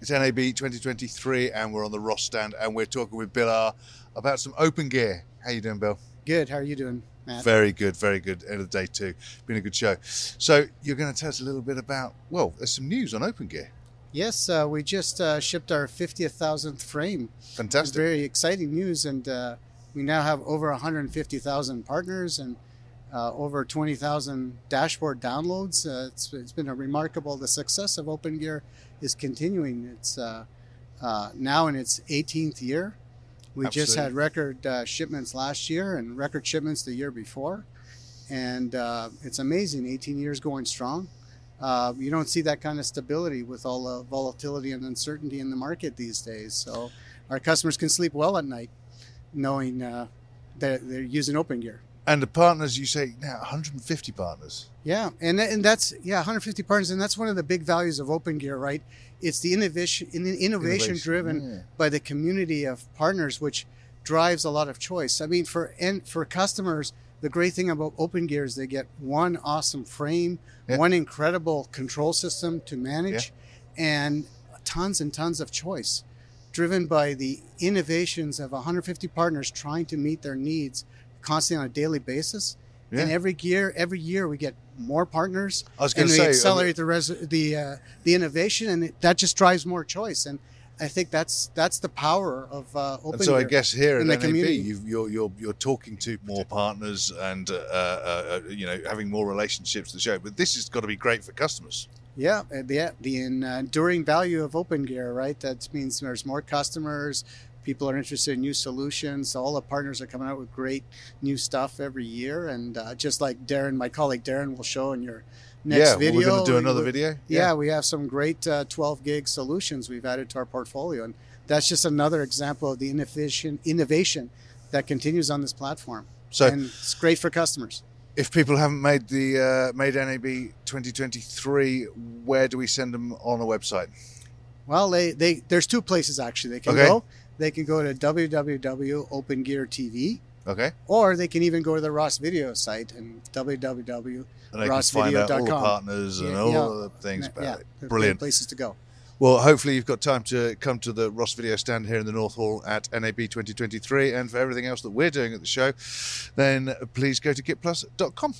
It's NAB 2023, and we're on the Ross stand, and we're talking with Bill R about some openGear. How you doing, Bill? Good. How are you doing, Matt? Very good, very good. End of the day too. Been a good show. So you're going to tell us a little bit about. Well, there's some news on openGear. Yes, uh, we just uh, shipped our 50th thousandth frame. Fantastic. Very exciting news, and uh, we now have over 150,000 partners and uh, over 20,000 dashboard downloads. Uh, it's, it's been a remarkable. The success of openGear is continuing. It's uh, uh, now in its 18th year. We just had record uh, shipments last year and record shipments the year before, and uh, it's amazing. 18 years going strong. Uh, you don't see that kind of stability with all the volatility and uncertainty in the market these days. So our customers can sleep well at night, knowing uh, that they're using openGear. And the partners, you say now 150 partners. Yeah, and and that's yeah, 150 partners, and that's one of the big values of openGear, right? It's the innovation, in- innovation, driven yeah. by the community of partners, which drives a lot of choice. I mean, for and for customers, the great thing about openGear is they get one awesome frame, Yeah. one incredible control system to manage, and tons and tons of choice, driven by the innovations of 150 partners trying to meet their needs constantly on a daily basis. And every year, every year we get more partners, I was gonna we say, uh, accelerate the res- the uh, the innovation, and it, that just drives more choice. And I think that's that's the power of uh, Open And so I guess here at in the NAB, community. you've, you're you're you're talking to more partners and uh, uh, uh, you know having more relationships to show. But this has got to be great for customers. Yeah, and the the enduring value of openGear, right? That means there's more customers. People are interested in new solutions. All the partners are coming out with great new stuff every year, and uh, just like Darren, my colleague Darren, will show in your next yeah, video. we're going to do another we- video. Yeah, we have some great uh, 12 gig solutions we've added to our portfolio, and that's just another example of the innovation innovation that continues on this platform. So and it's great for customers. if people haven't made the uh, made NAB 2023, where do we send them on a website? Well, they, they there's two places actually they can Okay. go. They can go to www.opengear.tv, Okay, or they can even go to the Ross Video site and www.rossvideo.com. and they find out all the partners and Yeah, all yeah. the things about yeah, it. Brilliant. places to go. Well, hopefully you've got time to come to the Ross Video stand here in the North Hall at NAB 2023, and for everything else that we're doing at the show, then please go to kitplus.com.